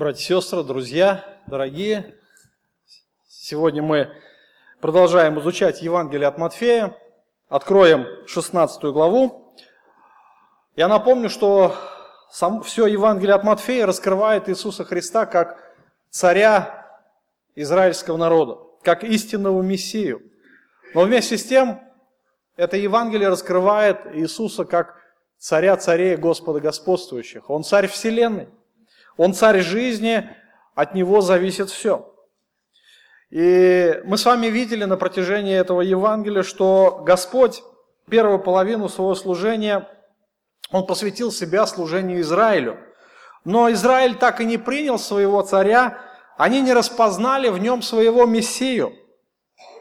Братья сестры, друзья, дорогие, сегодня мы продолжаем изучать Евангелие от Матфея. Откроем 16 главу. Я напомню, что сам, все Евангелие от Матфея раскрывает Иисуса Христа как царя израильского народа, как истинного Мессию. Но вместе с тем, это Евангелие раскрывает Иисуса как царя царей Господа господствующих. Он царь вселенной. Он царь жизни, от него зависит все. И мы с вами видели на протяжении этого Евангелия, что Господь первую половину своего служения, Он посвятил себя служению Израилю. Но Израиль так и не принял своего царя, они не распознали в нем своего Мессию.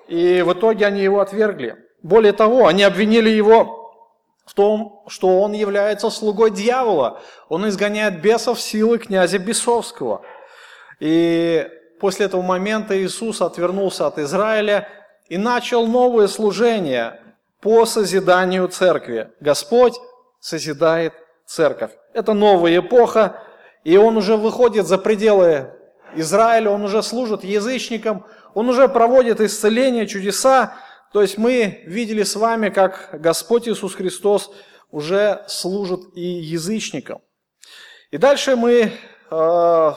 И в итоге они его отвергли. Более того, они обвинили его в том, что он является слугой дьявола. Он изгоняет бесов силы князя Бесовского. И после этого момента Иисус отвернулся от Израиля и начал новое служение по созиданию церкви. Господь созидает церковь. Это новая эпоха, и он уже выходит за пределы Израиля, он уже служит язычникам, он уже проводит исцеления, чудеса, то есть мы видели с вами, как Господь Иисус Христос уже служит и язычникам. И дальше мы, э,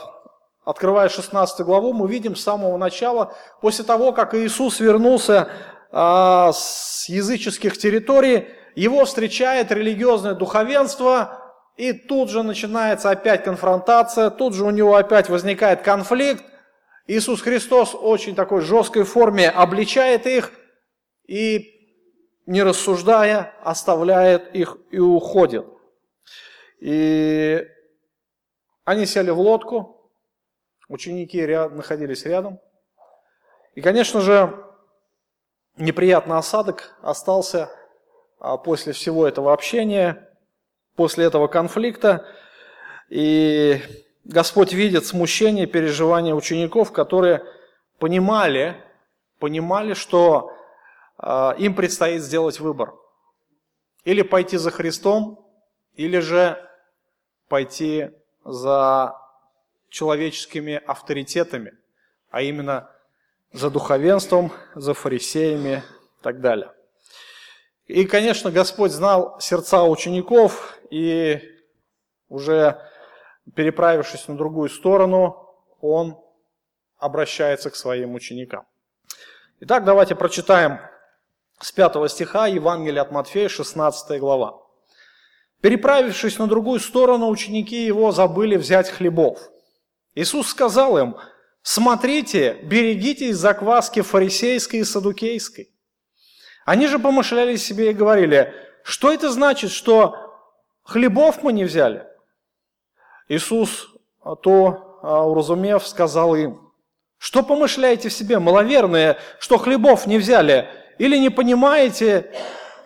открывая 16 главу, мы видим с самого начала, после того, как Иисус вернулся э, с языческих территорий, его встречает религиозное духовенство, и тут же начинается опять конфронтация, тут же у него опять возникает конфликт. Иисус Христос очень такой жесткой форме обличает их – и, не рассуждая, оставляет их и уходит. И они сели в лодку, ученики ряд, находились рядом. И, конечно же, неприятный осадок остался а, после всего этого общения, после этого конфликта. И Господь видит смущение, переживания учеников, которые понимали, понимали, что им предстоит сделать выбор. Или пойти за Христом, или же пойти за человеческими авторитетами, а именно за духовенством, за фарисеями и так далее. И, конечно, Господь знал сердца учеников, и уже переправившись на другую сторону, Он обращается к своим ученикам. Итак, давайте прочитаем с 5 стиха Евангелия от Матфея, 16 глава. Переправившись на другую сторону, ученики его забыли взять хлебов. Иисус сказал им, смотрите, берегитесь закваски фарисейской и садукейской. Они же помышляли себе и говорили, что это значит, что хлебов мы не взяли? Иисус, то а, уразумев, сказал им, что помышляете в себе, маловерные, что хлебов не взяли? Или не понимаете,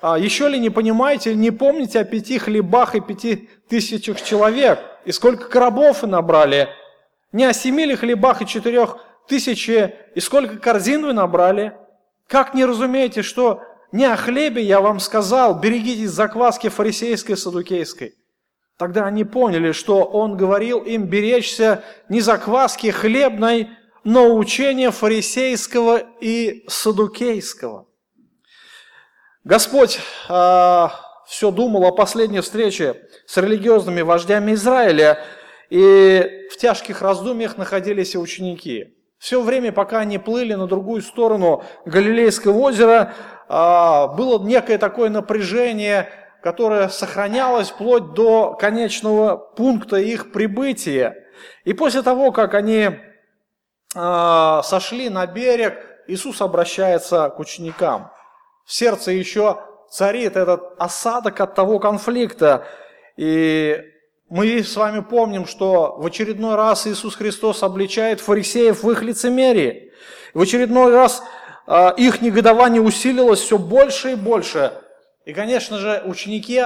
а, еще ли не понимаете, не помните о пяти хлебах и пяти тысячах человек? И сколько коробов вы набрали? Не о семи ли хлебах и четырех тысячи? И сколько корзин вы набрали? Как не разумеете, что не о хлебе я вам сказал, берегитесь закваски фарисейской и садукейской? Тогда они поняли, что он говорил им беречься не закваски хлебной, но учения фарисейского и садукейского. Господь э, все думал о последней встрече с религиозными вождями Израиля, и в тяжких раздумьях находились и ученики. Все время, пока они плыли на другую сторону Галилейского озера, э, было некое такое напряжение, которое сохранялось вплоть до конечного пункта их прибытия. И после того, как они э, сошли на берег, Иисус обращается к ученикам в сердце еще царит этот осадок от того конфликта. И мы с вами помним, что в очередной раз Иисус Христос обличает фарисеев в их лицемерии. В очередной раз э, их негодование усилилось все больше и больше. И, конечно же, ученики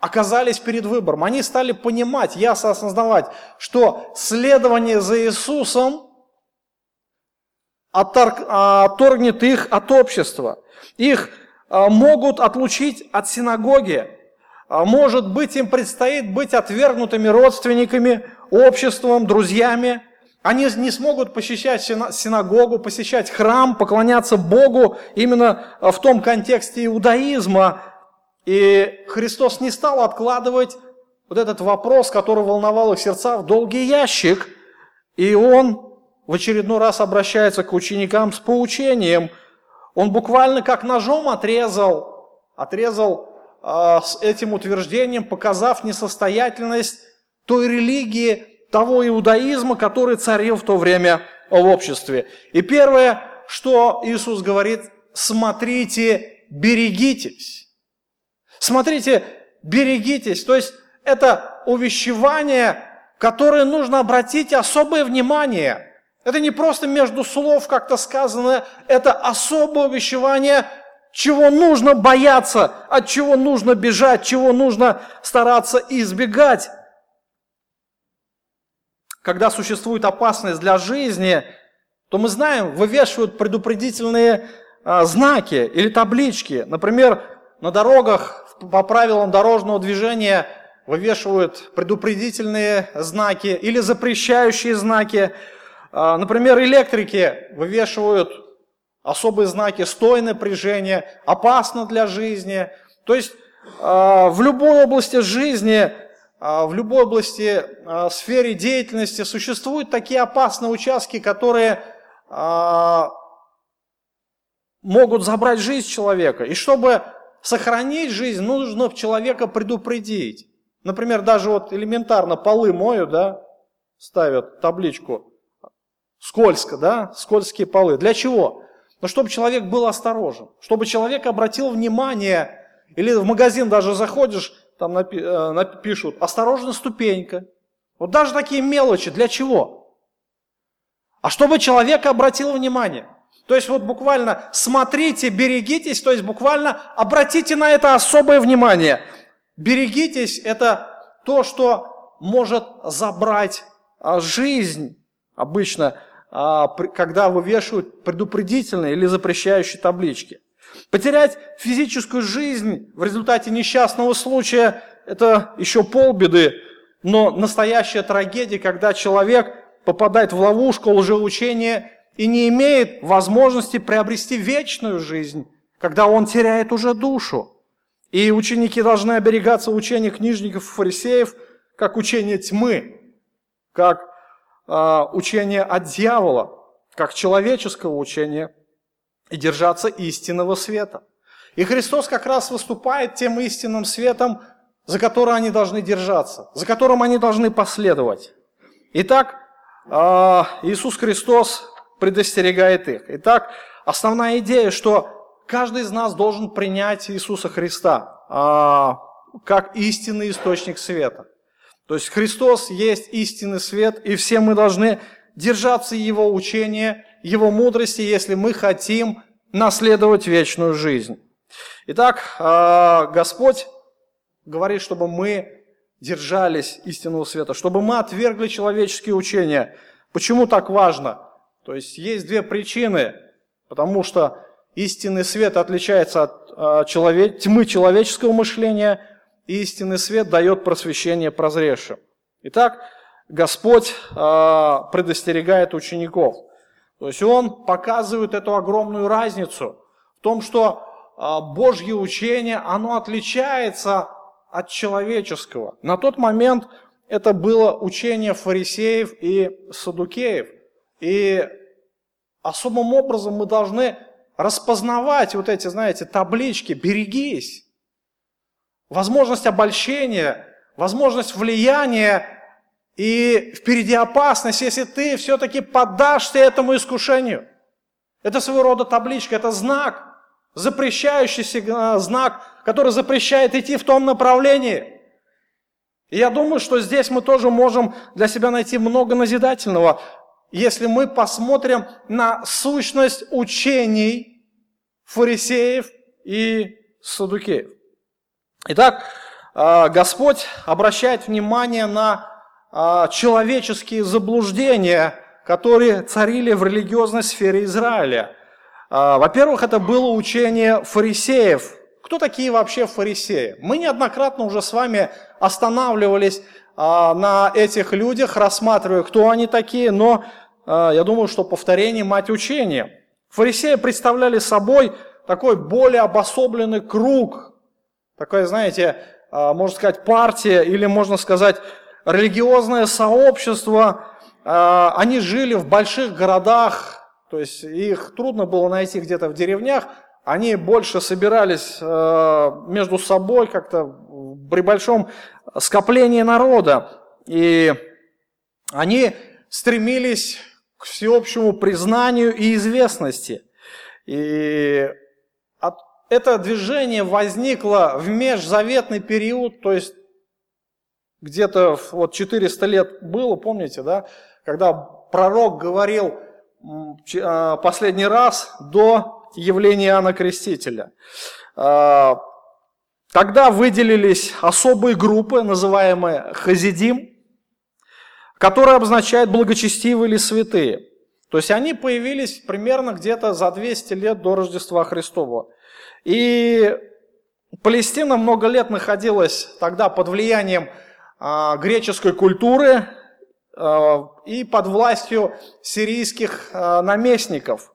оказались перед выбором. Они стали понимать, ясно осознавать, что следование за Иисусом отторгнет их от общества. Их а, могут отлучить от синагоги. А, может быть, им предстоит быть отвергнутыми родственниками, обществом, друзьями. Они не смогут посещать синагогу, посещать храм, поклоняться Богу именно в том контексте иудаизма. И Христос не стал откладывать вот этот вопрос, который волновал их сердца, в долгий ящик. И Он в очередной раз обращается к ученикам с поучением. Он буквально как ножом отрезал, отрезал э, с этим утверждением, показав несостоятельность той религии, того иудаизма, который царил в то время в обществе. И первое, что Иисус говорит, смотрите, берегитесь. Смотрите, берегитесь. То есть это увещевание, которое нужно обратить особое внимание. Это не просто между слов как-то сказано, это особое увещевание, чего нужно бояться, от чего нужно бежать, чего нужно стараться избегать. Когда существует опасность для жизни, то мы знаем, вывешивают предупредительные а, знаки или таблички. Например, на дорогах по правилам дорожного движения вывешивают предупредительные знаки или запрещающие знаки. А, например, электрики вывешивают особые знаки «стой напряжение», «опасно для жизни». То есть а, в любой области жизни, а, в любой области сфере деятельности существуют такие опасные участки, которые могут забрать жизнь человека. И чтобы сохранить жизнь, нужно человека предупредить. Например, даже вот элементарно полы моют, да, ставят табличку скользко, да, скользкие полы. Для чего? Ну, чтобы человек был осторожен, чтобы человек обратил внимание, или в магазин даже заходишь, там напи- э, напишут, осторожно ступенька. Вот даже такие мелочи, для чего? А чтобы человек обратил внимание. То есть вот буквально смотрите, берегитесь, то есть буквально обратите на это особое внимание – Берегитесь, это то, что может забрать а, жизнь. Обычно, когда вывешивают предупредительные или запрещающие таблички. Потерять физическую жизнь в результате несчастного случая – это еще полбеды, но настоящая трагедия, когда человек попадает в ловушку лжеучения и не имеет возможности приобрести вечную жизнь, когда он теряет уже душу. И ученики должны оберегаться учения книжников и фарисеев, как учение тьмы, как учение от дьявола, как человеческого учения, и держаться истинного света. И Христос как раз выступает тем истинным светом, за который они должны держаться, за которым они должны последовать. Итак, Иисус Христос предостерегает их. Итак, основная идея, что каждый из нас должен принять Иисуса Христа а, как истинный источник света. То есть Христос есть истинный свет, и все мы должны держаться Его учения, Его мудрости, если мы хотим наследовать вечную жизнь. Итак, а, Господь говорит, чтобы мы держались истинного света, чтобы мы отвергли человеческие учения. Почему так важно? То есть есть две причины, потому что Истинный свет отличается от человек, тьмы человеческого мышления, истинный свет дает просвещение прозревшим. Итак, Господь э, предостерегает учеников. То есть Он показывает эту огромную разницу в том, что э, Божье учение, оно отличается от человеческого. На тот момент это было учение фарисеев и садукеев. И особым образом мы должны распознавать вот эти, знаете, таблички, берегись. Возможность обольщения, возможность влияния и впереди опасность, если ты все-таки поддашься этому искушению. Это своего рода табличка, это знак, запрещающийся э, знак, который запрещает идти в том направлении. И я думаю, что здесь мы тоже можем для себя найти много назидательного если мы посмотрим на сущность учений фарисеев и садукеев. Итак, а, Господь обращает внимание на а, человеческие заблуждения, которые царили в религиозной сфере Израиля. А, во-первых, это было учение фарисеев, Кто такие вообще фарисеи? Мы неоднократно уже с вами останавливались на этих людях, рассматривая, кто они такие, но я думаю, что повторение – мать учения. Фарисеи представляли собой такой более обособленный круг, такое, знаете, а, можно сказать, партия или, можно сказать, религиозное сообщество. А, они жили в больших городах, то есть их трудно было найти где-то в деревнях, они больше собирались а, между собой как-то при большом скоплении народа. И они стремились к всеобщему признанию и известности. И это движение возникло в межзаветный период, то есть где-то вот 400 лет было, помните, да, когда пророк говорил а, последний раз до явления Иоанна Крестителя. А, тогда выделились особые группы, называемые хазидим, которые обозначают благочестивые или святые. То есть они появились примерно где-то за 200 лет до Рождества Христова. И Палестина много лет находилась тогда под влиянием а, греческой культуры а, и под властью сирийских а, наместников,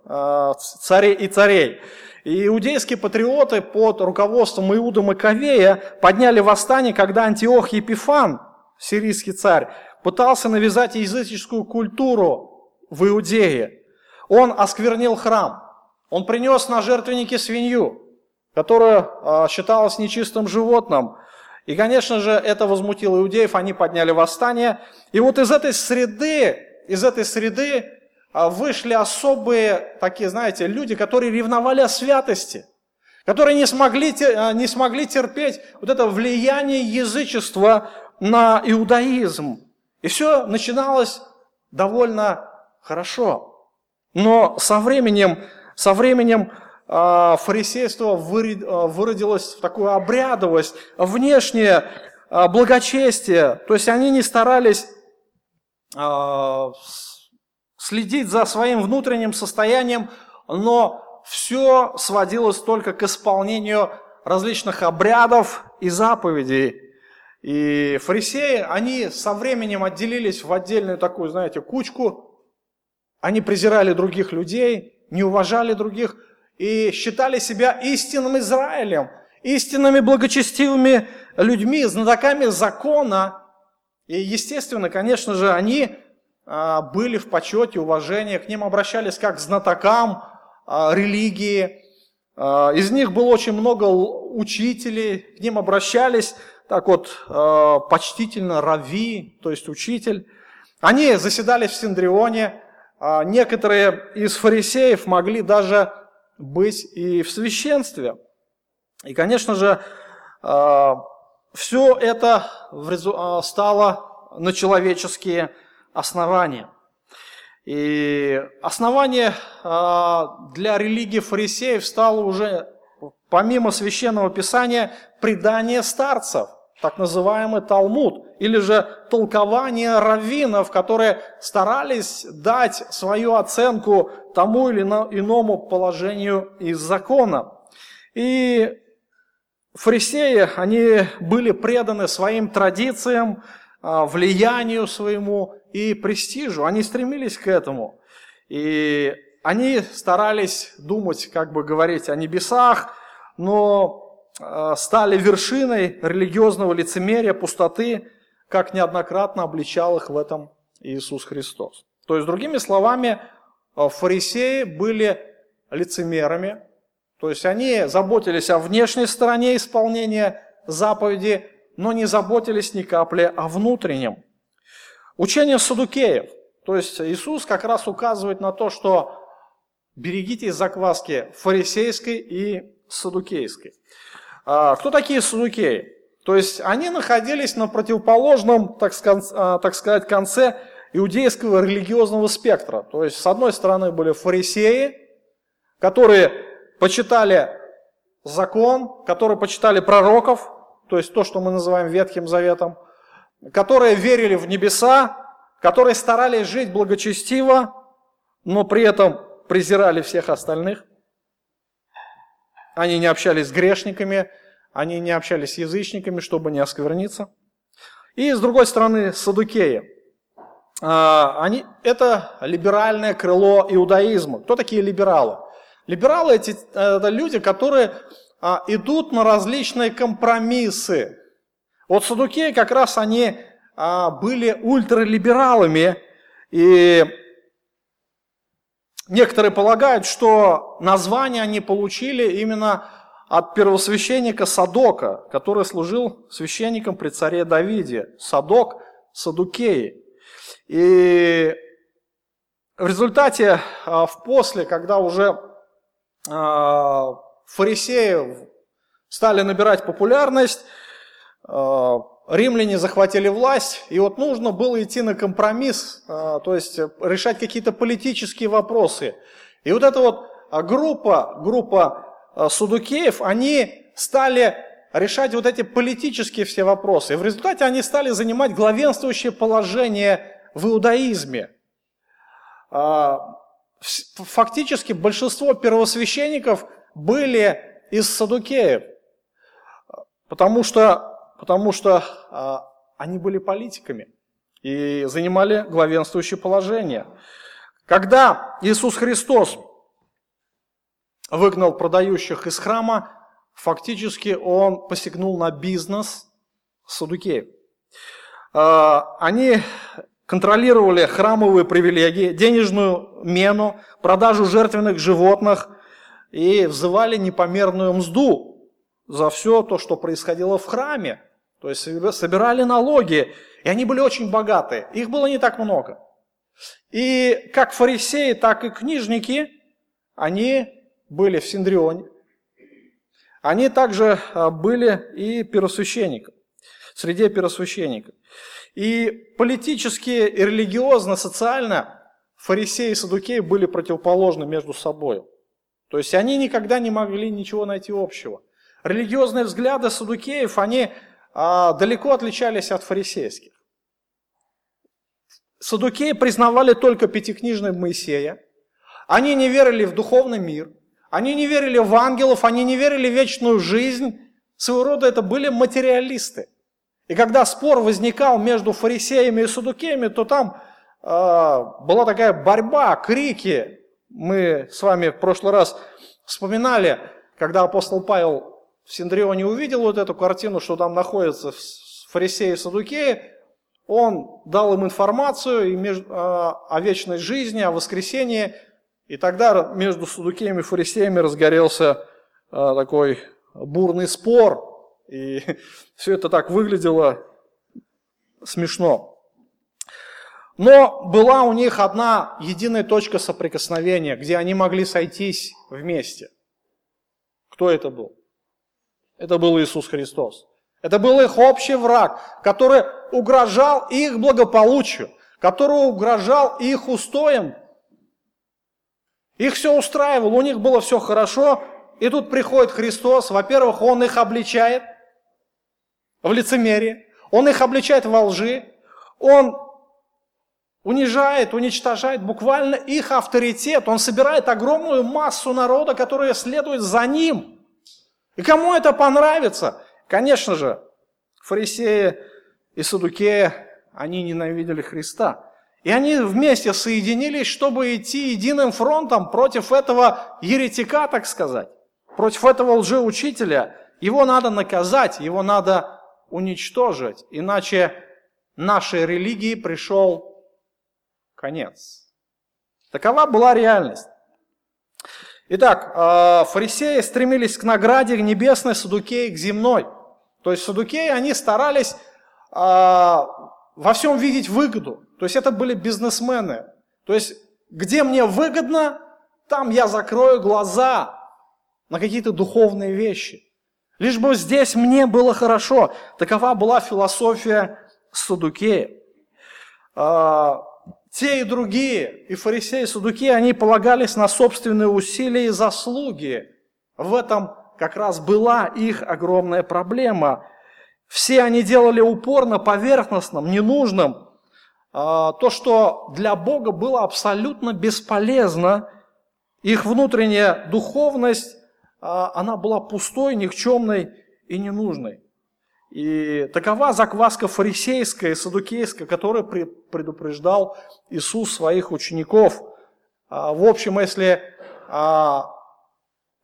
царей и царей. И иудейские патриоты под руководством Иуда Маковея подняли восстание, когда Антиох Епифан, сирийский царь, пытался навязать языческую культуру в Иудее. Он осквернил храм, он принес на жертвенники свинью, которая считалась нечистым животным – и, конечно же, это возмутило иудеев, они подняли восстание. И вот из этой среды, из этой среды а, вышли особые, такие, знаете, люди, которые ревновали о святости, которые не смогли, а, не смогли терпеть вот это влияние язычества на иудаизм. И все начиналось довольно хорошо. Но со временем, со временем а, фарисейство а, выродилось в такую обрядовость, внешнее а, благочестие. То есть они не старались следить за своим внутренним состоянием, но все сводилось только к исполнению различных обрядов и заповедей. И фарисеи, они со временем отделились в отдельную такую, знаете, кучку. Они презирали других людей, не уважали других – и считали себя истинным Израилем, истинными благочестивыми людьми, знатоками закона. И, естественно, конечно же, они а, были в почете, уважении, к ним обращались как к знатокам а, религии. А, из них было очень много учителей, к ним обращались так вот почтительно рави, то есть учитель. Они заседали в Синдрионе, некоторые из фарисеев могли даже быть и в священстве. И, конечно же, а, все это а, стало на человеческие основания. И основание а, для религии фарисеев стало уже, помимо священного писания, предание старцев, так называемый Талмуд, или же толкование раввинов, которые старались дать свою оценку тому или иному положению из закона. И фарисеи, они были преданы своим традициям, а, влиянию своему и престижу. Они стремились к этому. И они старались думать, как бы говорить о небесах, но а, стали вершиной религиозного лицемерия, пустоты, как неоднократно обличал их в этом Иисус Христос. То есть, другими словами, а фарисеи были лицемерами, то есть они заботились о внешней стороне исполнения заповеди, но не заботились ни капли о внутреннем. Учение садукеев, то есть Иисус как раз указывает на то, что берегитесь закваски фарисейской и садукейской. А, кто такие садукеи? То есть они находились на противоположном, так а, сказать, конце иудейского религиозного спектра. То есть, с одной стороны, были фарисеи, которые почитали закон, которые почитали пророков, то есть то, что мы называем Ветхим Заветом, которые верили в небеса, которые старались жить благочестиво, но при этом презирали всех остальных. Они не общались с грешниками, они не общались с язычниками, чтобы не оскверниться. И с другой стороны, садукеи. А, они, это либеральное крыло иудаизма. Кто такие либералы? Либералы эти, это люди, которые а, идут на различные компромиссы. Вот садукеи как раз они а, были ультралибералами, и некоторые полагают, что название они получили именно от первосвященника Садока, который служил священником при царе Давиде. Садок Садукеи. И в результате, а, в после, когда уже а, фарисеи стали набирать популярность, а, римляне захватили власть, и вот нужно было идти на компромисс, то есть решать какие-то политические вопросы. И вот эта вот группа, группа Э, судукеев, они стали решать вот эти политические все вопросы. И в результате они стали занимать главенствующее положение в иудаизме. А, фактически большинство первосвященников были из садукеев, потому что, потому что а, они были политиками и занимали главенствующее положение. Когда Иисус Христос выгнал продающих из храма, фактически он посягнул на бизнес садукеев. А, они контролировали храмовые привилегии, денежную мену, продажу жертвенных животных и взывали непомерную мзду за все то, что происходило в храме. То есть собирали налоги, и они были очень богаты. Их было не так много. И как фарисеи, так и книжники, они были в Синдрионе, они также а, были и первосвященником, среди первосвященников. И политически, и религиозно, социально фарисеи и садукеи были противоположны между собой. То есть они никогда не могли ничего найти общего. Религиозные взгляды садукеев, они а, далеко отличались от фарисейских. Садукеи признавали только пятикнижный Моисея. Они не верили в духовный мир. Они не верили в ангелов, они не верили в вечную жизнь. Своего рода это были материалисты. И когда спор возникал между фарисеями и садукеями, то там э, была такая борьба, крики. Мы с вами в прошлый раз вспоминали, когда апостол Павел в Синдрионе увидел вот эту картину, что там находятся фарисеи и садукеи, он дал им информацию э, о вечной жизни, о воскресении – и тогда между Садукеями и фарисеями разгорелся а, такой бурный спор, и все это так выглядело смешно. Но была у них одна единая точка соприкосновения, где они могли сойтись вместе. Кто это был? Это был Иисус Христос. Это был их общий враг, который угрожал их благополучию, который угрожал их устоям их все устраивало, у них было все хорошо, и тут приходит Христос, во-первых, Он их обличает в лицемерии, Он их обличает во лжи, Он унижает, уничтожает буквально их авторитет, Он собирает огромную массу народа, которая следует за Ним. И кому это понравится? Конечно же, фарисеи и садукеи, они ненавидели Христа – и они вместе соединились, чтобы идти единым фронтом против этого еретика, так сказать, против этого лжеучителя. Его надо наказать, его надо уничтожить, иначе нашей религии пришел конец. Такова была реальность. Итак, э, фарисеи стремились к награде небесной, садукеи к земной. То есть садукеи, они старались э, во всем видеть выгоду. То есть это были бизнесмены. То есть где мне выгодно, там я закрою глаза на какие-то духовные вещи. Лишь бы здесь мне было хорошо. Такова была философия Садукея. А, те и другие, и фарисеи, и Садукеи, они полагались на собственные усилия и заслуги. В этом как раз была их огромная проблема. Все они делали упор на поверхностном, ненужном, то, что для Бога было абсолютно бесполезно, их внутренняя духовность а, она была пустой, никчемной и ненужной. И такова закваска фарисейская и садукейская, которая предупреждал Иисус своих учеников. А, в общем, если а,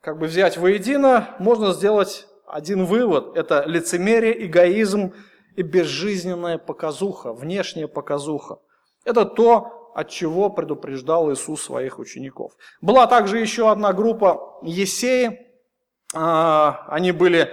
как бы взять воедино, можно сделать один вывод. Это лицемерие, эгоизм и безжизненная показуха, внешняя показуха. Это то, от чего предупреждал Иисус своих учеников. Была также еще одна группа Есеи. А, они были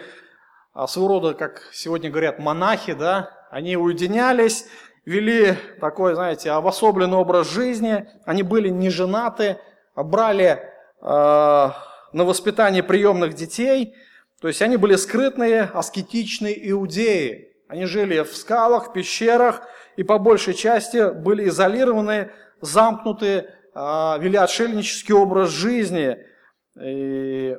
а, своего рода, как сегодня говорят, монахи, да, они уединялись, вели такой, знаете, обособленный образ жизни, они были не женаты, брали э, на воспитание приемных детей, то есть они были скрытные, аскетичные иудеи. Они жили в скалах, пещерах и по большей части были изолированы, замкнуты, э, вели отшельнический образ жизни. И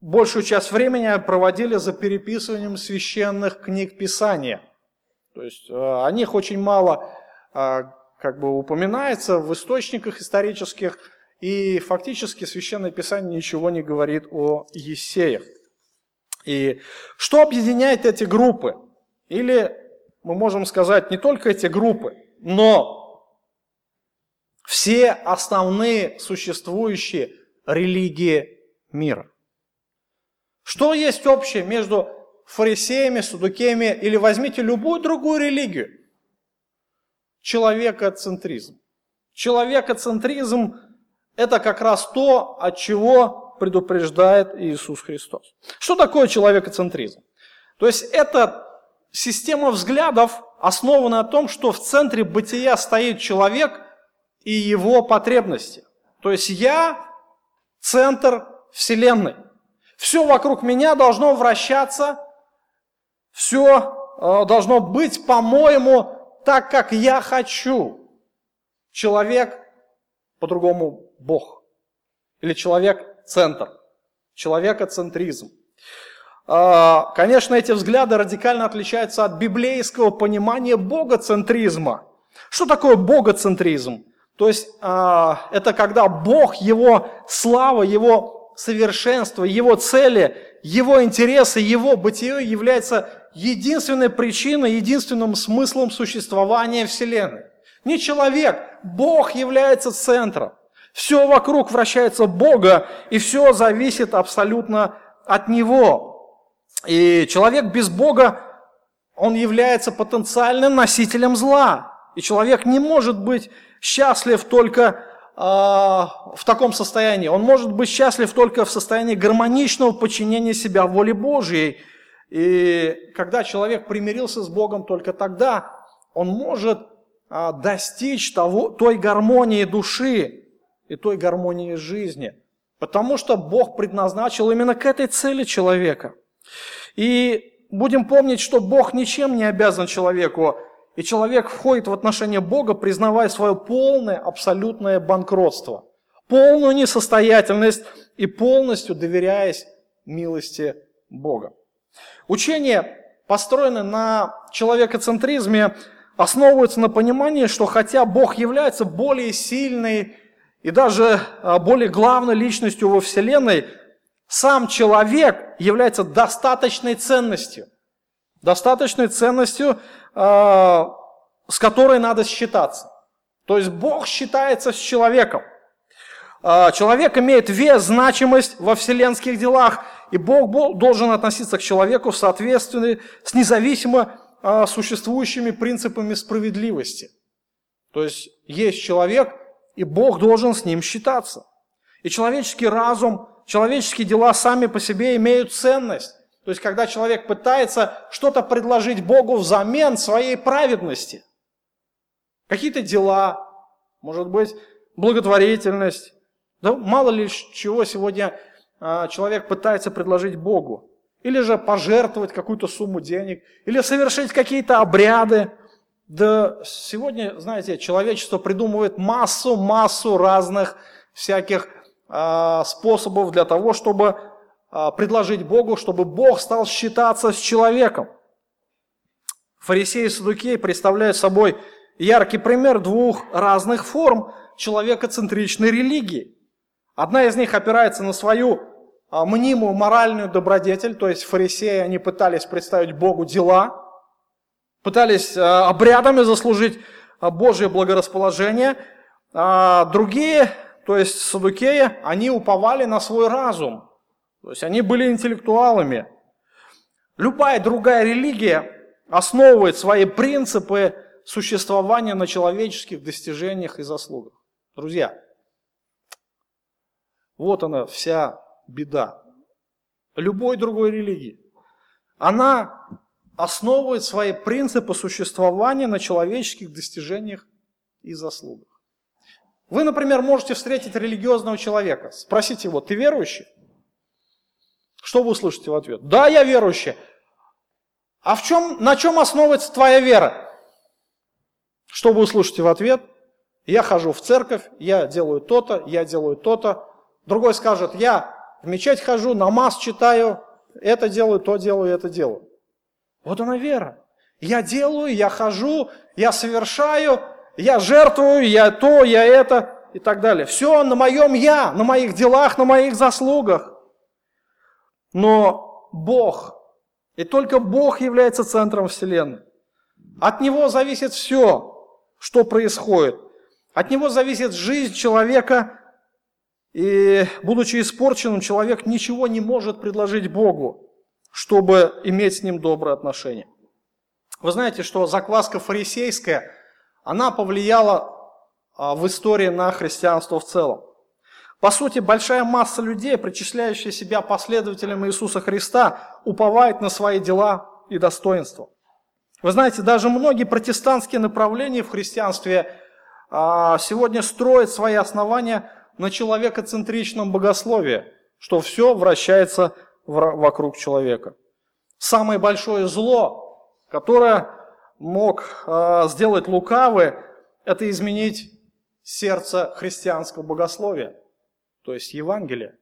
большую часть времени проводили за переписыванием священных книг Писания. То есть э, о них очень мало э, как бы упоминается в источниках исторических, и фактически Священное Писание ничего не говорит о Есеях. И что объединяет эти группы? Или мы можем сказать не только эти группы, но все основные существующие религии мира. Что есть общее между фарисеями, судукеями или возьмите любую другую религию? Человекоцентризм. Человекоцентризм – это как раз то, от чего предупреждает Иисус Христос. Что такое человекоцентризм? То есть это система взглядов, основанная на том, что в центре бытия стоит человек и его потребности. То есть я – центр Вселенной – все вокруг меня должно вращаться, все э, должно быть, по-моему, так, как я хочу. Человек, по-другому, Бог. Или человек-центр. Человекоцентризм. Э, конечно, эти взгляды радикально отличаются от библейского понимания богоцентризма. Что такое богоцентризм? То есть э, это когда Бог, Его слава, Его совершенство, его цели, его интересы, его бытие является единственной причиной, единственным смыслом существования Вселенной. Не человек, Бог является центром. Все вокруг вращается Бога, и все зависит абсолютно от Него. И человек без Бога, он является потенциальным носителем зла. И человек не может быть счастлив только а, в таком состоянии. Он может быть счастлив только в состоянии гармоничного подчинения себя воле Божьей. И когда человек примирился с Богом, только тогда он может а, достичь того, той гармонии души и той гармонии жизни. Потому что Бог предназначил именно к этой цели человека. И будем помнить, что Бог ничем не обязан человеку и человек входит в отношения Бога, признавая свое полное, абсолютное банкротство, полную несостоятельность и полностью доверяясь милости Бога. Учение, построенное на человекоцентризме, основывается на понимании, что хотя Бог является более сильной и даже а, более главной личностью во Вселенной, сам человек является достаточной ценностью. Достаточной ценностью а, с которой надо считаться. То есть Бог считается с человеком. А, человек имеет вес, значимость во вселенских делах, и Бог должен относиться к человеку в соответствии с независимо существующими принципами справедливости. То есть есть человек, и Бог должен с ним считаться. И человеческий разум, человеческие дела сами по себе имеют ценность. То есть, когда человек пытается что-то предложить Богу взамен своей праведности, какие-то дела, может быть, благотворительность, да мало ли чего сегодня а, человек пытается предложить Богу. Или же пожертвовать какую-то сумму денег, или совершить какие-то обряды. Да сегодня, знаете, человечество придумывает массу-массу разных всяких э, способов для того, чтобы а, предложить Богу, чтобы Бог стал считаться с человеком. Фарисеи и Садукеи представляют собой яркий пример двух разных форм человекоцентричной религии. Одна из них опирается на свою а, мнимую моральную добродетель, то есть фарисеи, они пытались представить Богу дела, пытались а, обрядами заслужить а, Божье благорасположение, а другие, то есть садукеи, они уповали на свой разум, то есть они были интеллектуалами. Любая другая религия основывает свои принципы существования на человеческих достижениях и заслугах. Друзья, вот она вся беда. Любой другой религии. Она основывает свои принципы существования на человеческих достижениях и заслугах. Вы, например, можете встретить религиозного человека, спросите его, ты верующий? Что вы услышите в ответ? Да, я верующий. А в чем, на чем основывается твоя вера? Что вы услышите в ответ? Я хожу в церковь, я делаю то-то, я делаю то-то. Другой скажет, я в мечеть хожу, намаз читаю, это делаю, то делаю, это делаю. Вот она вера. Я делаю, я хожу, я совершаю, я жертвую, я то, я это и так далее. Все на моем я, на моих делах, на моих заслугах. Но Бог, и только Бог является центром Вселенной. От Него зависит все, что происходит. От Него зависит жизнь человека, и будучи испорченным, человек ничего не может предложить Богу, чтобы иметь с Ним добрые отношения. Вы знаете, что закваска фарисейская, она повлияла а, в истории на христианство в целом. По сути, большая масса людей, причисляющая себя последователям Иисуса Христа, уповает на свои дела и достоинства. Вы знаете, даже многие протестантские направления в христианстве а, сегодня строят свои основания на человекоцентричном богословии, что все вращается вокруг человека. Самое большое зло, которое мог а, сделать лукавый, это изменить сердце христианского богословия то есть Евангелие,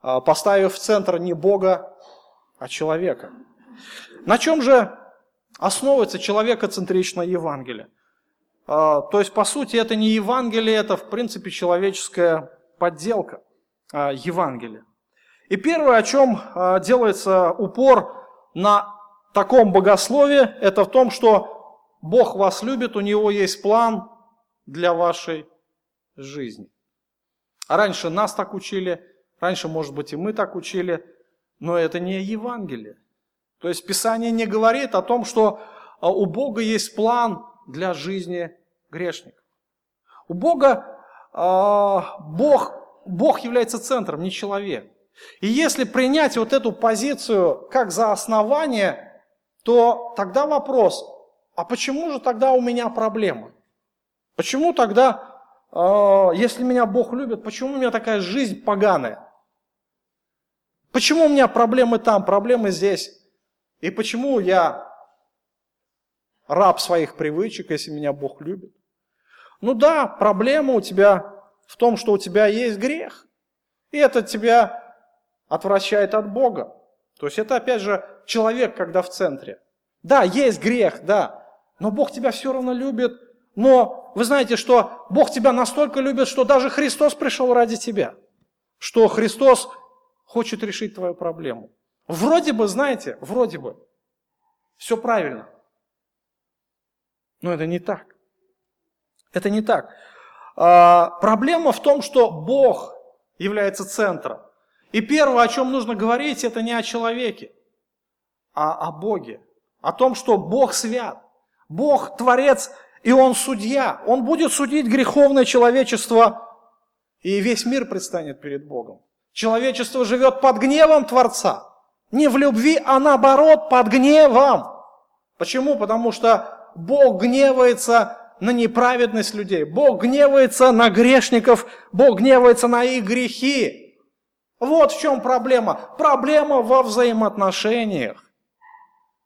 а, поставив в центр не Бога, а человека. На чем же основывается человекоцентричное Евангелие? А, то есть, по сути, это не Евангелие, это, в принципе, человеческая подделка Евангелия. И первое, о чем делается упор на таком богословии, это в том, что Бог вас любит, у Него есть план для вашей жизни. А раньше нас так учили, раньше, может быть, и мы так учили, но это не Евангелие. То есть Писание не говорит о том, что а, у Бога есть план для жизни грешников. У Бога а, Бог, Бог является центром, не человек. И если принять вот эту позицию как за основание, то тогда вопрос, а почему же тогда у меня проблема? Почему тогда а, если меня Бог любит, почему у меня такая жизнь поганая? Почему у меня проблемы там, проблемы здесь? И почему я раб своих привычек, если меня Бог любит? Ну да, проблема у тебя в том, что у тебя есть грех. И это тебя отвращает от Бога. То есть это опять же человек, когда в центре. Да, есть грех, да, но Бог тебя все равно любит, но вы знаете, что Бог тебя настолько любит, что даже Христос пришел ради тебя. Что Христос хочет решить твою проблему. Вроде бы, знаете, вроде бы, все правильно. Но это не так. Это не так. А, проблема в том, что Бог является центром. И первое, о чем нужно говорить, это не о человеке, а о Боге. О том, что Бог свят. Бог творец и он судья, он будет судить греховное человечество, и весь мир предстанет перед Богом. Человечество живет под гневом Творца. Не в любви, а наоборот, под гневом. Почему? Потому что Бог гневается на неправедность людей. Бог гневается на грешников. Бог гневается на их грехи. Вот в чем проблема. Проблема во взаимоотношениях.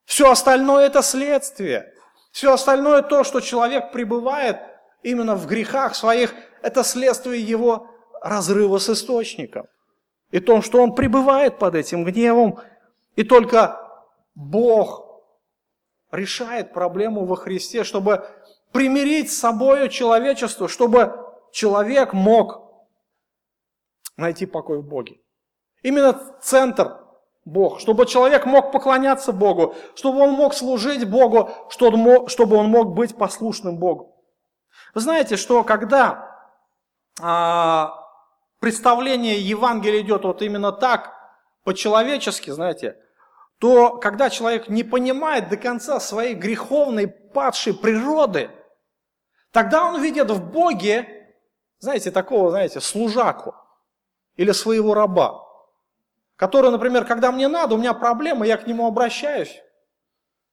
Все остальное это следствие. Все остальное, то, что человек пребывает именно в грехах своих, это следствие его разрыва с источником. И то, что он пребывает под этим гневом, и только Бог решает проблему во Христе, чтобы примирить с собой человечество, чтобы человек мог найти покой в Боге. Именно центр Бог, чтобы человек мог поклоняться Богу, чтобы он мог служить Богу, чтобы он мог быть послушным Богу. Вы знаете, что когда а, представление Евангелия идет вот именно так, по-человечески, знаете, то когда человек не понимает до конца своей греховной, падшей природы, тогда он видит в Боге, знаете, такого, знаете, служаку или своего раба который, например, когда мне надо, у меня проблемы, я к нему обращаюсь,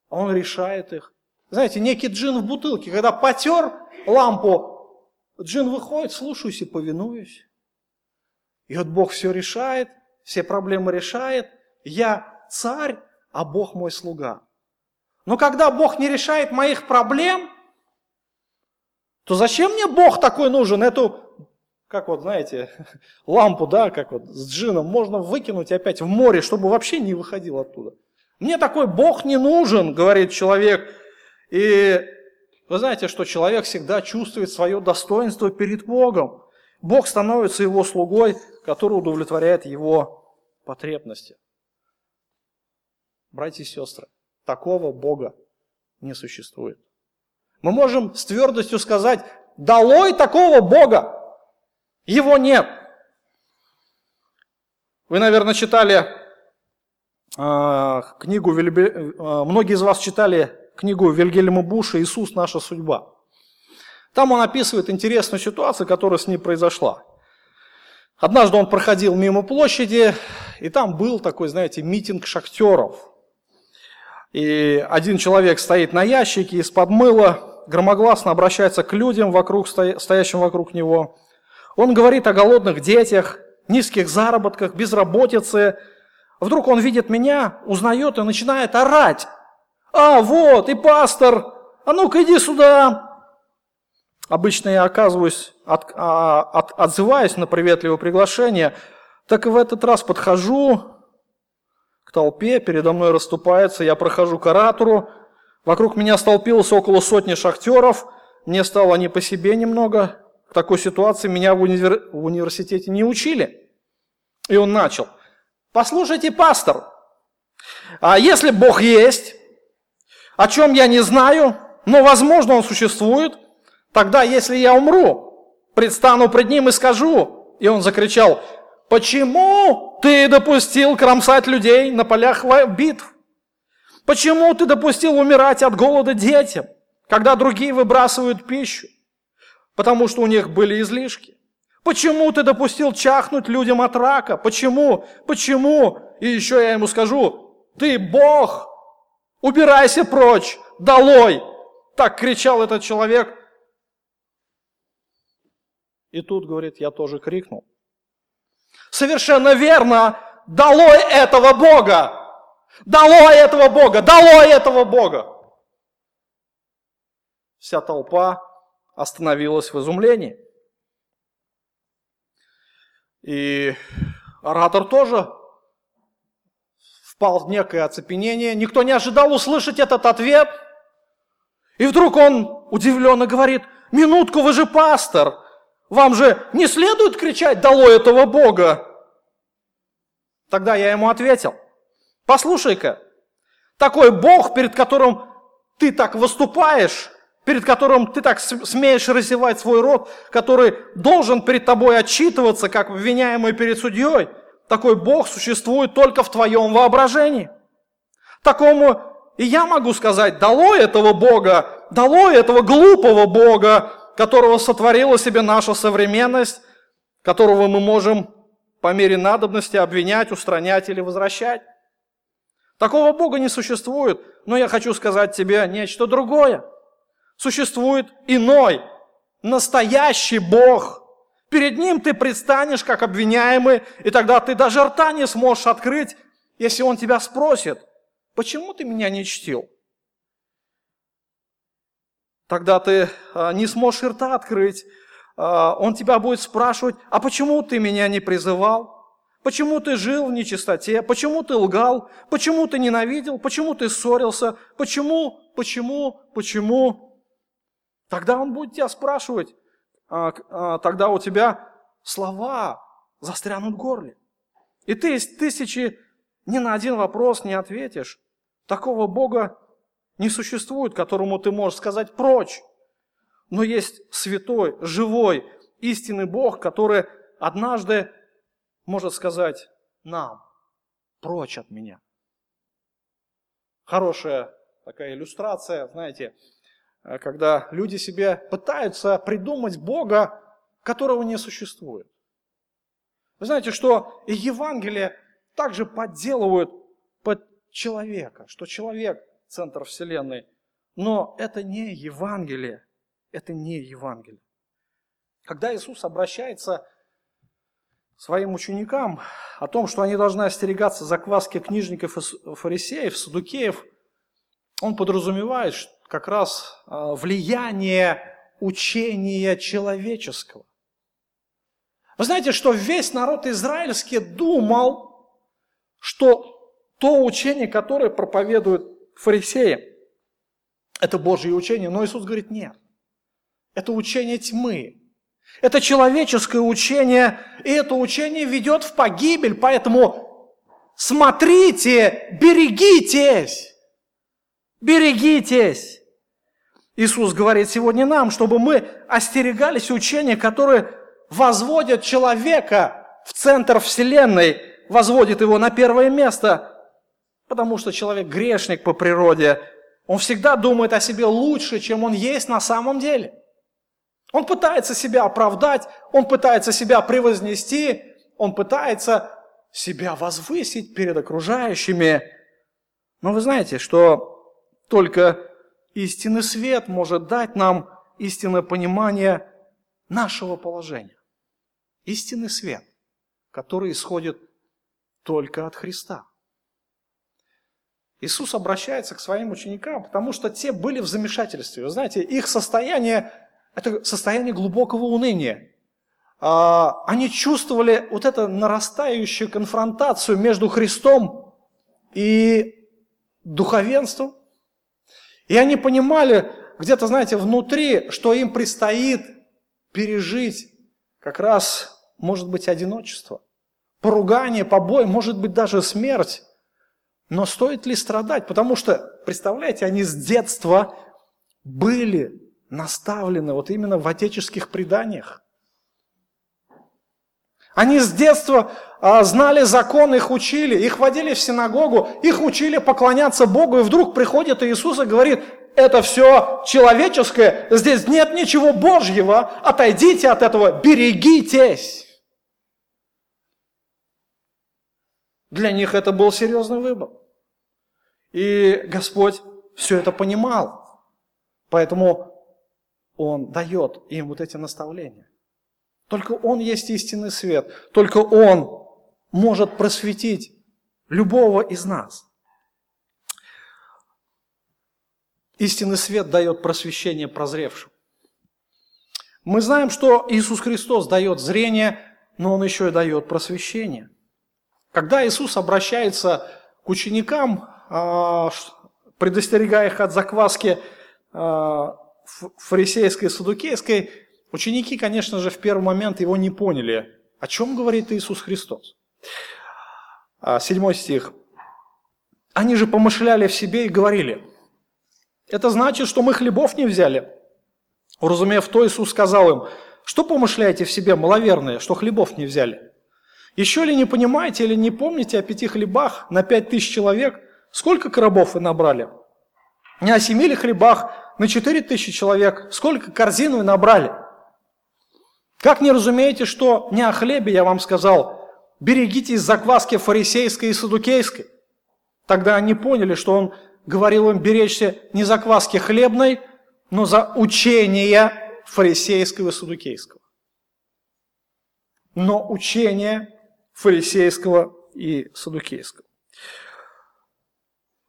а он решает их. Знаете, некий джин в бутылке, когда потер лампу, джин выходит, слушаюсь и повинуюсь. И вот Бог все решает, все проблемы решает. Я царь, а Бог мой слуга. Но когда Бог не решает моих проблем, то зачем мне Бог такой нужен? Эту как вот, знаете, лампу, да, как вот с джином, можно выкинуть опять в море, чтобы вообще не выходил оттуда. Мне такой Бог не нужен, говорит человек. И вы знаете, что человек всегда чувствует свое достоинство перед Богом. Бог становится его слугой, который удовлетворяет его потребности. Братья и сестры, такого Бога не существует. Мы можем с твердостью сказать, долой такого Бога, его нет. Вы, наверное, читали э, книгу, э, многие из вас читали книгу Вильгельма Буша «Иисус. Наша судьба». Там он описывает интересную ситуацию, которая с ним произошла. Однажды он проходил мимо площади, и там был такой, знаете, митинг шахтеров. И один человек стоит на ящике из-под мыла, громогласно обращается к людям, вокруг, стоящим вокруг него – он говорит о голодных детях, низких заработках, безработице. Вдруг он видит меня, узнает и начинает орать. «А, вот, и пастор! А ну-ка иди сюда!» Обычно я оказываюсь, от, а, от, отзываюсь на приветливое приглашение, так и в этот раз подхожу к толпе, передо мной расступается, я прохожу к оратору, вокруг меня столпилось около сотни шахтеров, мне стало не по себе немного, такой ситуации меня в, универ... в университете не учили. И он начал. Послушайте, пастор, а если Бог есть, о чем я не знаю, но возможно Он существует, тогда если я умру, предстану пред Ним и скажу. И он закричал, почему ты допустил кромсать людей на полях битв? Почему ты допустил умирать от голода детям, когда другие выбрасывают пищу? Потому что у них были излишки. Почему ты допустил чахнуть людям от рака? Почему? Почему? И еще я ему скажу, ты Бог, убирайся прочь, долой. Так кричал этот человек. И тут, говорит, я тоже крикнул. Совершенно верно, долой этого Бога! Долой этого Бога! Долой этого Бога! Вся толпа остановилась в изумлении. И оратор тоже впал в некое оцепенение. Никто не ожидал услышать этот ответ. И вдруг он удивленно говорит, минутку, вы же пастор, вам же не следует кричать «Долой этого Бога!» Тогда я ему ответил, послушай-ка, такой Бог, перед которым ты так выступаешь, перед которым ты так смеешь разевать свой рот, который должен перед тобой отчитываться, как обвиняемый перед судьей, такой Бог существует только в твоем воображении. Такому и я могу сказать, долой этого Бога, долой этого глупого Бога, которого сотворила себе наша современность, которого мы можем по мере надобности обвинять, устранять или возвращать. Такого Бога не существует, но я хочу сказать тебе нечто другое существует иной, настоящий Бог. Перед Ним ты предстанешь как обвиняемый, и тогда ты даже рта не сможешь открыть, если Он тебя спросит, почему ты меня не чтил? Тогда ты а, не сможешь рта открыть, а, Он тебя будет спрашивать, а почему ты меня не призывал? Почему ты жил в нечистоте? Почему ты лгал? Почему ты ненавидел? Почему ты ссорился? Почему? Почему? Почему? Тогда он будет тебя спрашивать, а, а, тогда у тебя слова застрянут в горле. И ты из тысячи ни на один вопрос не ответишь. Такого Бога не существует, которому ты можешь сказать «прочь». Но есть святой, живой, истинный Бог, который однажды может сказать нам «прочь от меня». Хорошая такая иллюстрация, знаете, когда люди себе пытаются придумать Бога, которого не существует. Вы знаете, что и Евангелие также подделывают под человека, что человек – центр Вселенной. Но это не Евангелие, это не Евангелие. Когда Иисус обращается своим ученикам о том, что они должны остерегаться закваски книжников и фарисеев, садукеев, он подразумевает как раз а, влияние учения человеческого. Вы знаете, что весь народ израильский думал, что то учение, которое проповедуют фарисеи, это Божье учение. Но Иисус говорит, нет. Это учение тьмы. Это человеческое учение, и это учение ведет в погибель. Поэтому смотрите, берегитесь. Берегитесь. Иисус говорит сегодня нам, чтобы мы остерегались учения, которые возводит человека в центр Вселенной, возводит его на первое место, потому что человек грешник по природе. Он всегда думает о себе лучше, чем он есть на самом деле. Он пытается себя оправдать, он пытается себя превознести, он пытается себя возвысить перед окружающими. Но вы знаете, что только истинный свет может дать нам истинное понимание нашего положения истинный свет, который исходит только от Христа. Иисус обращается к своим ученикам, потому что те были в замешательстве. Вы знаете, их состояние – это состояние глубокого уныния. А, они чувствовали вот эту нарастающую конфронтацию между Христом и духовенством. И они понимали где-то, знаете, внутри, что им предстоит пережить как раз может быть одиночество, поругание, побой, может быть даже смерть. Но стоит ли страдать? Потому что, представляете, они с детства были наставлены вот именно в отеческих преданиях. Они с детства знали закон, их учили, их водили в синагогу, их учили поклоняться Богу, и вдруг приходит Иисус и говорит, это все человеческое, здесь нет ничего Божьего, отойдите от этого, берегитесь. Для них это был серьезный выбор. И Господь все это понимал. Поэтому Он дает им вот эти наставления. Только Он есть истинный свет. Только Он может просветить любого из нас. Истинный свет дает просвещение прозревшим. Мы знаем, что Иисус Христос дает зрение, но Он еще и дает просвещение. Когда Иисус обращается к ученикам, а, предостерегая их от закваски а, фарисейской и садукейской, ученики, конечно же, в первый момент его не поняли, о чем говорит Иисус Христос. А, седьмой стих. Они же помышляли в себе и говорили, это значит, что мы хлебов не взяли. Уразумев то, Иисус сказал им, что помышляете в себе, маловерные, что хлебов не взяли? Еще ли не понимаете или не помните о пяти хлебах на пять тысяч человек? Сколько коробов вы набрали? Не о семи ли хлебах на четыре тысячи человек? Сколько корзин вы набрали? Как не разумеете, что не о хлебе я вам сказал, берегитесь закваски фарисейской и садукейской? Тогда они поняли, что он говорил им беречься не за кваски хлебной, но за учение фарисейского и садукейского. Но учение фарисейского и садукейского.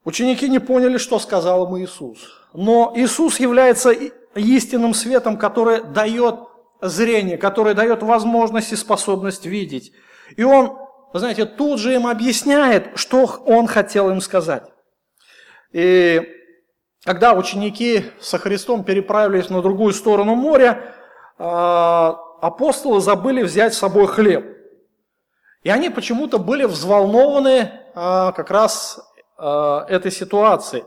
Ученики не поняли, что сказал им Иисус. Но Иисус является истинным светом, который дает зрение, который дает возможность и способность видеть. И Он, вы знаете, тут же им объясняет, что Он хотел им сказать. И когда ученики со Христом переправились на другую сторону моря, а, апостолы забыли взять с собой хлеб. И они почему-то были взволнованы а, как раз а, этой ситуацией,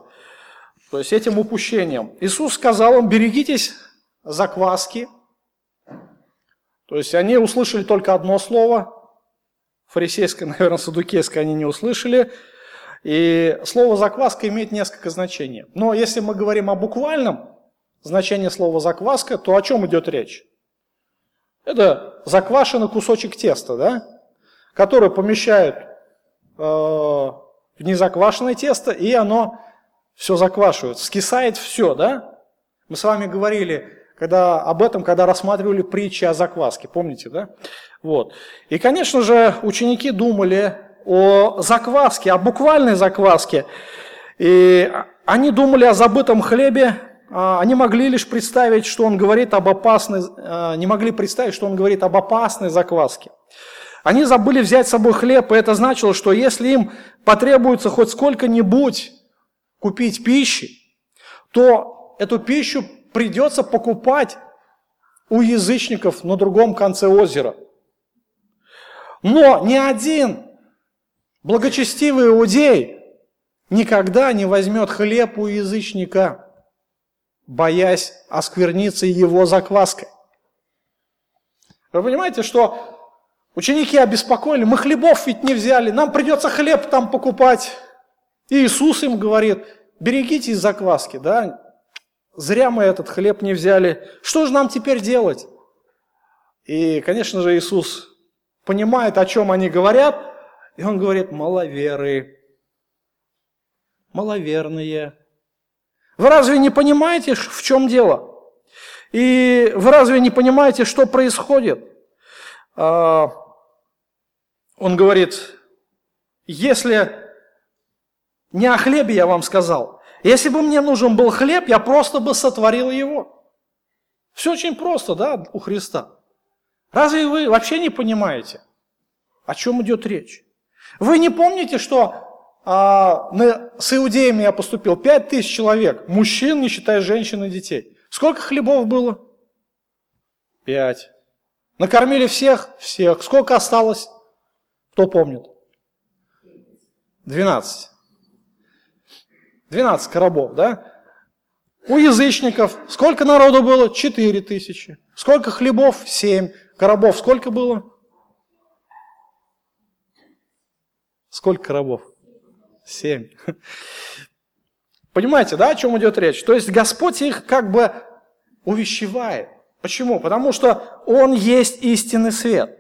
то есть этим упущением. Иисус сказал им, берегитесь закваски. То есть они услышали только одно слово, фарисейское, наверное, садукейское они не услышали. И слово закваска имеет несколько значений. Но если мы говорим о буквальном значении слова закваска, то о чем идет речь? Это заквашенный кусочек теста, да? который помещают э, в незаквашенное тесто, и оно все заквашивает, скисает все, да? Мы с вами говорили когда, об этом, когда рассматривали притчи о закваске, помните, да? Вот. И, конечно же, ученики думали о закваске, о буквальной закваске. И они думали о забытом хлебе, а, они могли лишь представить, что он говорит об опасной, а, не могли представить, что он говорит об опасной закваске. Они забыли взять с собой хлеб, и это значило, что если им потребуется хоть сколько-нибудь купить пищи, то эту пищу придется покупать у язычников на другом конце озера. Но ни один Благочестивый иудей никогда не возьмет хлеб у язычника, боясь оскверниться его закваской. Вы понимаете, что ученики обеспокоили, мы хлебов ведь не взяли, нам придется хлеб там покупать. И Иисус им говорит, берегитесь закваски, да, зря мы этот хлеб не взяли, что же нам теперь делать? И, конечно же, Иисус понимает, о чем они говорят, и он говорит, маловеры, маловерные. Вы разве не понимаете, в чем дело? И вы разве не понимаете, что происходит? А, он говорит, если не о хлебе я вам сказал, если бы мне нужен был хлеб, я просто бы сотворил его. Все очень просто, да, у Христа. Разве вы вообще не понимаете, о чем идет речь? Вы не помните, что а, с иудеями я поступил? Пять тысяч человек, мужчин, не считая женщин и детей. Сколько хлебов было? Пять. Накормили всех? Всех. Сколько осталось? Кто помнит? Двенадцать. Двенадцать коробов, да? У язычников сколько народу было? Четыре тысячи. Сколько хлебов? Семь. Коробов сколько было? Сколько рабов? Семь. Понимаете, да, о чем идет речь? То есть Господь их как бы увещевает. Почему? Потому что Он есть истинный свет.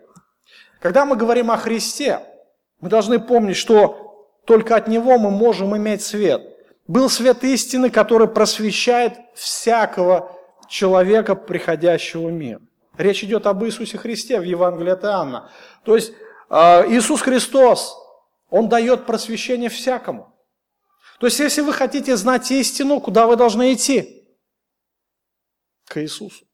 Когда мы говорим о Христе, мы должны помнить, что только от Него мы можем иметь свет. Был свет истины, который просвещает всякого человека, приходящего в мир. Речь идет об Иисусе Христе в Евангелии от Иоанна. То есть а, Иисус Христос, он дает просвещение всякому. То есть, если вы хотите знать истину, куда вы должны идти? К Иисусу.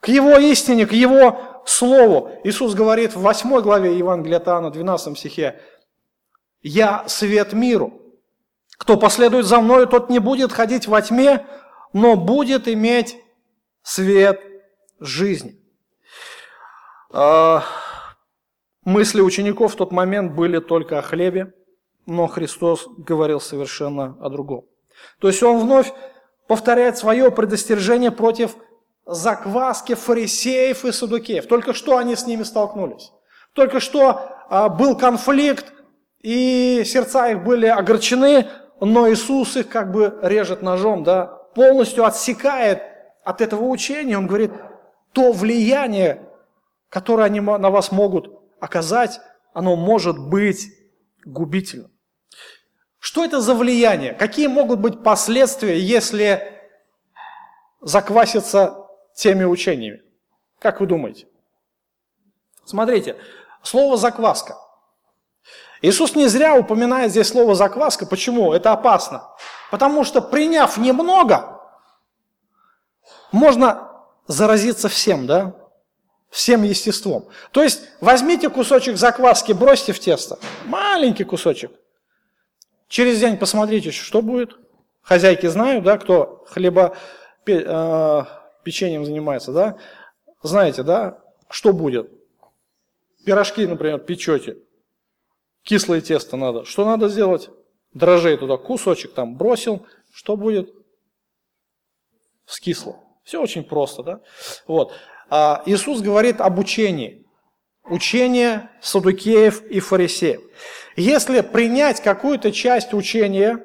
К Его истине, к Его Слову. Иисус говорит в 8 главе Евангелия от Иоанна, 12 стихе, «Я свет миру. Кто последует за мною, тот не будет ходить во тьме, но будет иметь свет жизни». А, Мысли учеников в тот момент были только о хлебе, но Христос говорил совершенно о другом. То есть он вновь повторяет свое предостережение против закваски фарисеев и садукеев. Только что они с ними столкнулись. Только что а, был конфликт, и сердца их были огорчены, но Иисус их как бы режет ножом, да, полностью отсекает от этого учения. Он говорит, то влияние, которое они на вас могут оказать, оно может быть губительным. Что это за влияние? Какие могут быть последствия, если закваситься теми учениями? Как вы думаете? Смотрите, слово «закваска». Иисус не зря упоминает здесь слово «закваска». Почему? Это опасно. Потому что приняв немного, можно заразиться всем, да? всем естеством. То есть возьмите кусочек закваски, бросьте в тесто. Маленький кусочек. Через день посмотрите, что будет. Хозяйки знают, да, кто хлеба э, печеньем занимается, да, знаете, да, что будет. Пирожки, например, печете. Кислое тесто надо. Что надо сделать? Дрожжей туда кусочек там бросил. Что будет? Скисло. Все очень просто, да? Вот. А Иисус говорит об учении. Учение садукеев и фарисеев. Если принять какую-то часть учения,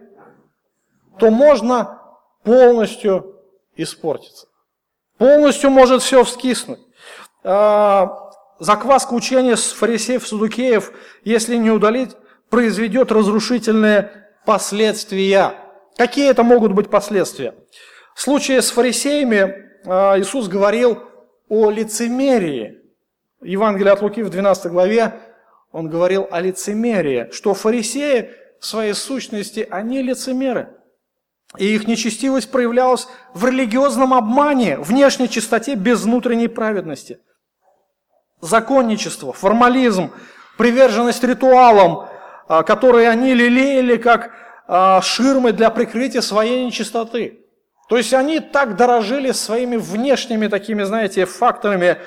то можно полностью испортиться. Полностью может все вскиснуть. А, закваска учения с фарисеев, садукеев, если не удалить, произведет разрушительные последствия. Какие это могут быть последствия? В случае с фарисеями а, Иисус говорил о лицемерии. Евангелие от Луки в 12 главе он говорил о лицемерии, что фарисеи в своей сущности, они лицемеры. И их нечестивость проявлялась в религиозном обмане, внешней чистоте без внутренней праведности. Законничество, формализм, приверженность ритуалам, а, которые они лелеяли как а, ширмы для прикрытия своей нечистоты. То есть они так дорожили своими внешними такими, знаете, факторами,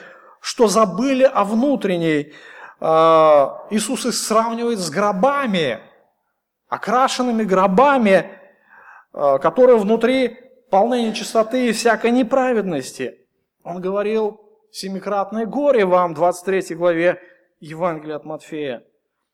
что забыли о внутренней. А, Иисус их сравнивает с гробами, окрашенными гробами, которые внутри полны нечистоты и всякой неправедности. Он говорил, семикратное горе вам, 23 главе Евангелия от Матфея.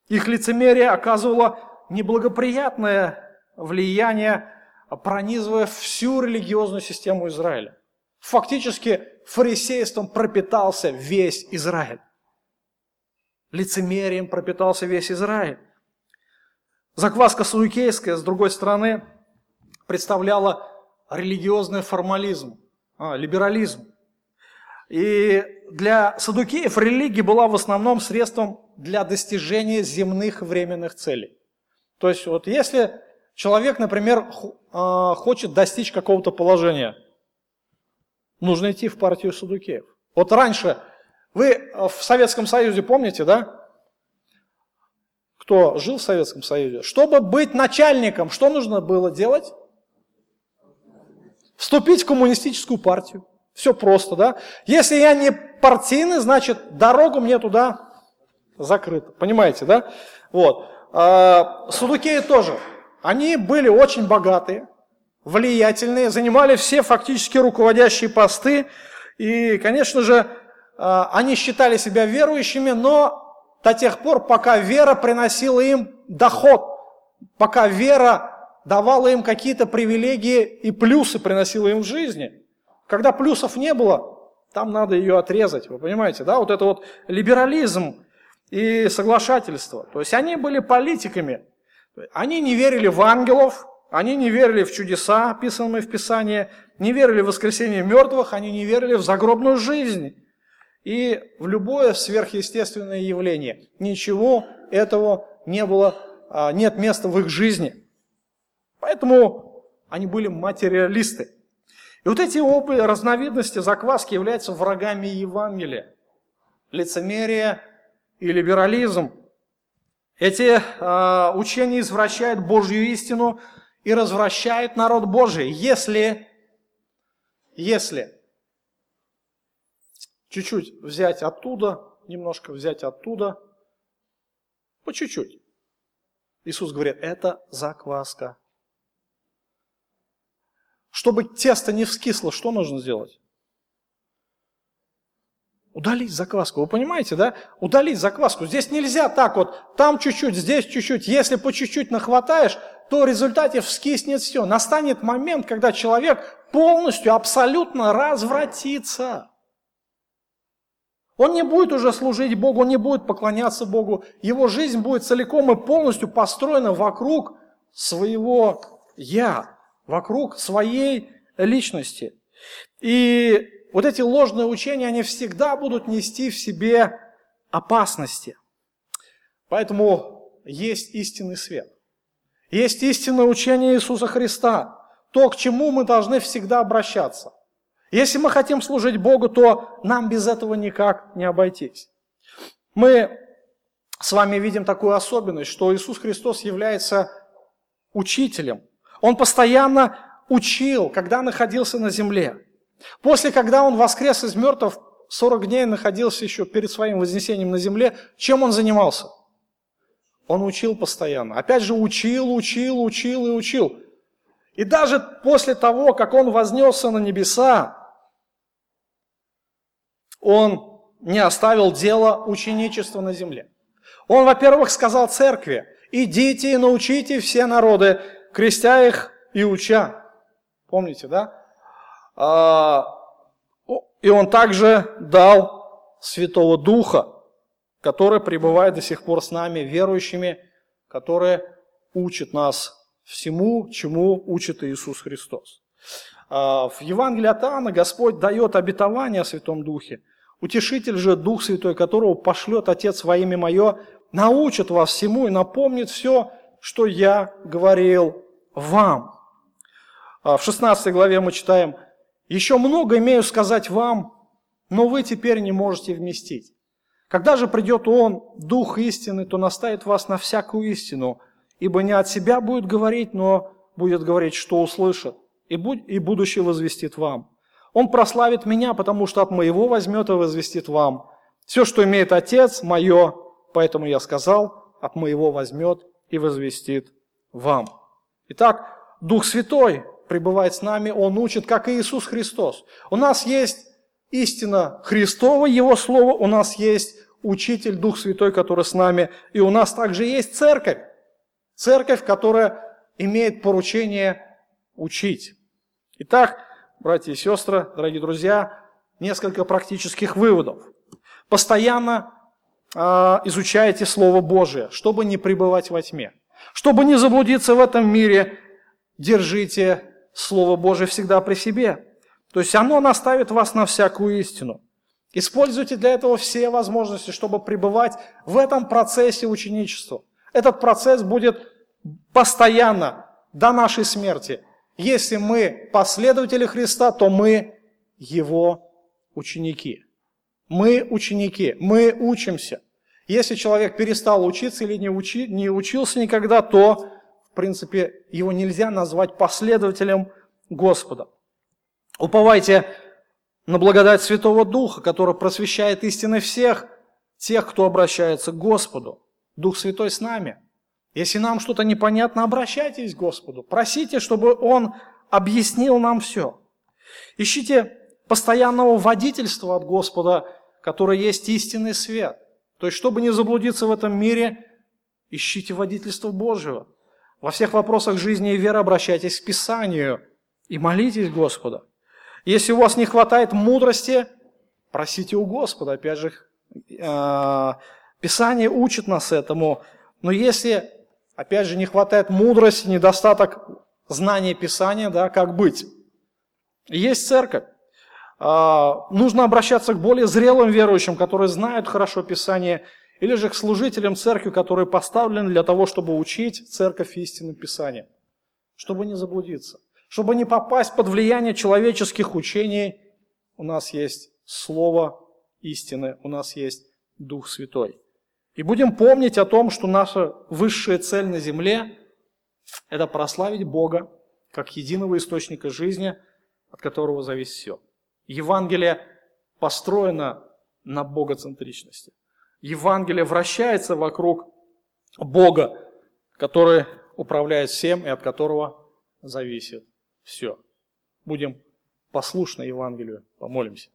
Их лицемерие оказывало неблагоприятное влияние пронизывая всю религиозную систему Израиля. Фактически фарисейством пропитался весь Израиль. Лицемерием пропитался весь Израиль. Закваска саукейская, с другой стороны, представляла религиозный формализм, а, либерализм. И для садукеев религия была в основном средством для достижения земных временных целей. То есть вот если Человек, например, а, хочет достичь какого-то положения. Нужно идти в партию Садукеев. Вот раньше, вы э, в Советском Союзе помните, да? Кто жил в Советском Союзе? Чтобы быть начальником, что нужно было делать? Вступить в коммунистическую партию. Все просто, да? Если я не партийный, значит, дорогу мне туда закрыта. Понимаете, да? Вот. А, Судукеи тоже. Они были очень богатые, влиятельные, занимали все фактически руководящие посты. И, конечно же, а, они считали себя верующими, но до тех пор, пока вера приносила им доход, пока вера давала им какие-то привилегии и плюсы приносила им в жизни. Когда плюсов не было, там надо ее отрезать, вы понимаете, да? Вот это вот либерализм и соглашательство. То есть они были политиками, они не верили в ангелов, они не верили в чудеса, описанные в Писании, не верили в воскресение мертвых, они не верили в загробную жизнь и в любое сверхъестественное явление. Ничего этого не было, а, нет места в их жизни. Поэтому они были материалисты. И вот эти оба разновидности закваски являются врагами Евангелия. Лицемерие и либерализм. Эти э, учения извращают Божью истину и развращают народ Божий, если, если чуть-чуть взять оттуда, немножко взять оттуда, по чуть-чуть. Иисус говорит, это закваска. Чтобы тесто не вскисло, что нужно сделать? Удалить закваску. Вы понимаете, да? Удалить закваску. Здесь нельзя так вот, там чуть-чуть, здесь чуть-чуть. Если по чуть-чуть нахватаешь, то в результате вскиснет все. Настанет момент, когда человек полностью, абсолютно развратится. Он не будет уже служить Богу, он не будет поклоняться Богу. Его жизнь будет целиком и полностью построена вокруг своего «я», вокруг своей личности. И вот эти ложные учения, они всегда будут нести в себе опасности. Поэтому есть истинный свет. Есть истинное учение Иисуса Христа. То, к чему мы должны всегда обращаться. Если мы хотим служить Богу, то нам без этого никак не обойтись. Мы с вами видим такую особенность, что Иисус Христос является учителем. Он постоянно учил, когда находился на земле. После, когда он воскрес из мертвых, 40 дней находился еще перед своим вознесением на земле, чем он занимался? Он учил постоянно. Опять же, учил, учил, учил и учил. И даже после того, как он вознесся на небеса, он не оставил дело ученичества на земле. Он, во-первых, сказал церкви, идите и научите все народы, крестя их и уча. Помните, да? А, и он также дал Святого Духа, который пребывает до сих пор с нами, верующими, которые учат нас всему, чему учит Иисус Христос. А, в Евангелии от Иоанна Господь дает обетование о Святом Духе. Утешитель же, Дух Святой, которого пошлет Отец во имя Мое, научит вас всему и напомнит все, что я говорил вам. А, в 16 главе мы читаем, «Еще много имею сказать вам, но вы теперь не можете вместить. Когда же придет Он, Дух истины, то наставит вас на всякую истину, ибо не от себя будет говорить, но будет говорить, что услышит, и, будь, и будущее возвестит вам. Он прославит меня, потому что от моего возьмет и возвестит вам. Все, что имеет Отец, мое, поэтому я сказал, от моего возьмет и возвестит вам. Итак, Дух Святой пребывает с нами, Он учит, как и Иисус Христос. У нас есть истина Христова, Его Слово, у нас есть Учитель, Дух Святой, который с нами, и у нас также есть Церковь. Церковь, которая имеет поручение учить. Итак, братья и сестры, дорогие друзья, несколько практических выводов. Постоянно э, изучайте Слово Божие, чтобы не пребывать во тьме. Чтобы не заблудиться в этом мире, держите Слово Божие всегда при себе. То есть оно наставит вас на всякую истину. Используйте для этого все возможности, чтобы пребывать в этом процессе ученичества. Этот процесс будет постоянно до нашей смерти. Если мы последователи Христа, то мы Его ученики. Мы ученики, мы учимся. Если человек перестал учиться или не, учи, не учился никогда, то, в принципе, его нельзя назвать последователем Господа. Уповайте на благодать Святого Духа, который просвещает истины всех тех, кто обращается к Господу. Дух Святой с нами. Если нам что-то непонятно, обращайтесь к Господу. Просите, чтобы Он объяснил нам все. Ищите постоянного водительства от Господа, который есть истинный свет. То есть, чтобы не заблудиться в этом мире, ищите водительство Божьего. Во всех вопросах жизни и веры обращайтесь к Писанию и молитесь Господа. Если у вас не хватает мудрости, просите у Господа. Опять же, э, Писание учит нас этому. Но если, опять же, не хватает мудрости, недостаток знания Писания, да, как быть? Есть церковь. А, нужно обращаться к более зрелым верующим, которые знают хорошо Писание, или же к служителям церкви, которые поставлены для того, чтобы учить церковь истинным Писанием, чтобы не заблудиться. Чтобы не попасть под влияние человеческих учений, у нас есть Слово истины, у нас есть Дух Святой. И будем помнить о том, что наша высшая цель на земле – это прославить Бога как единого источника жизни, от которого зависит все. Евангелие построено на богоцентричности. Евангелие вращается вокруг Бога, который управляет всем и от которого зависит все. Будем послушны Евангелию. Помолимся.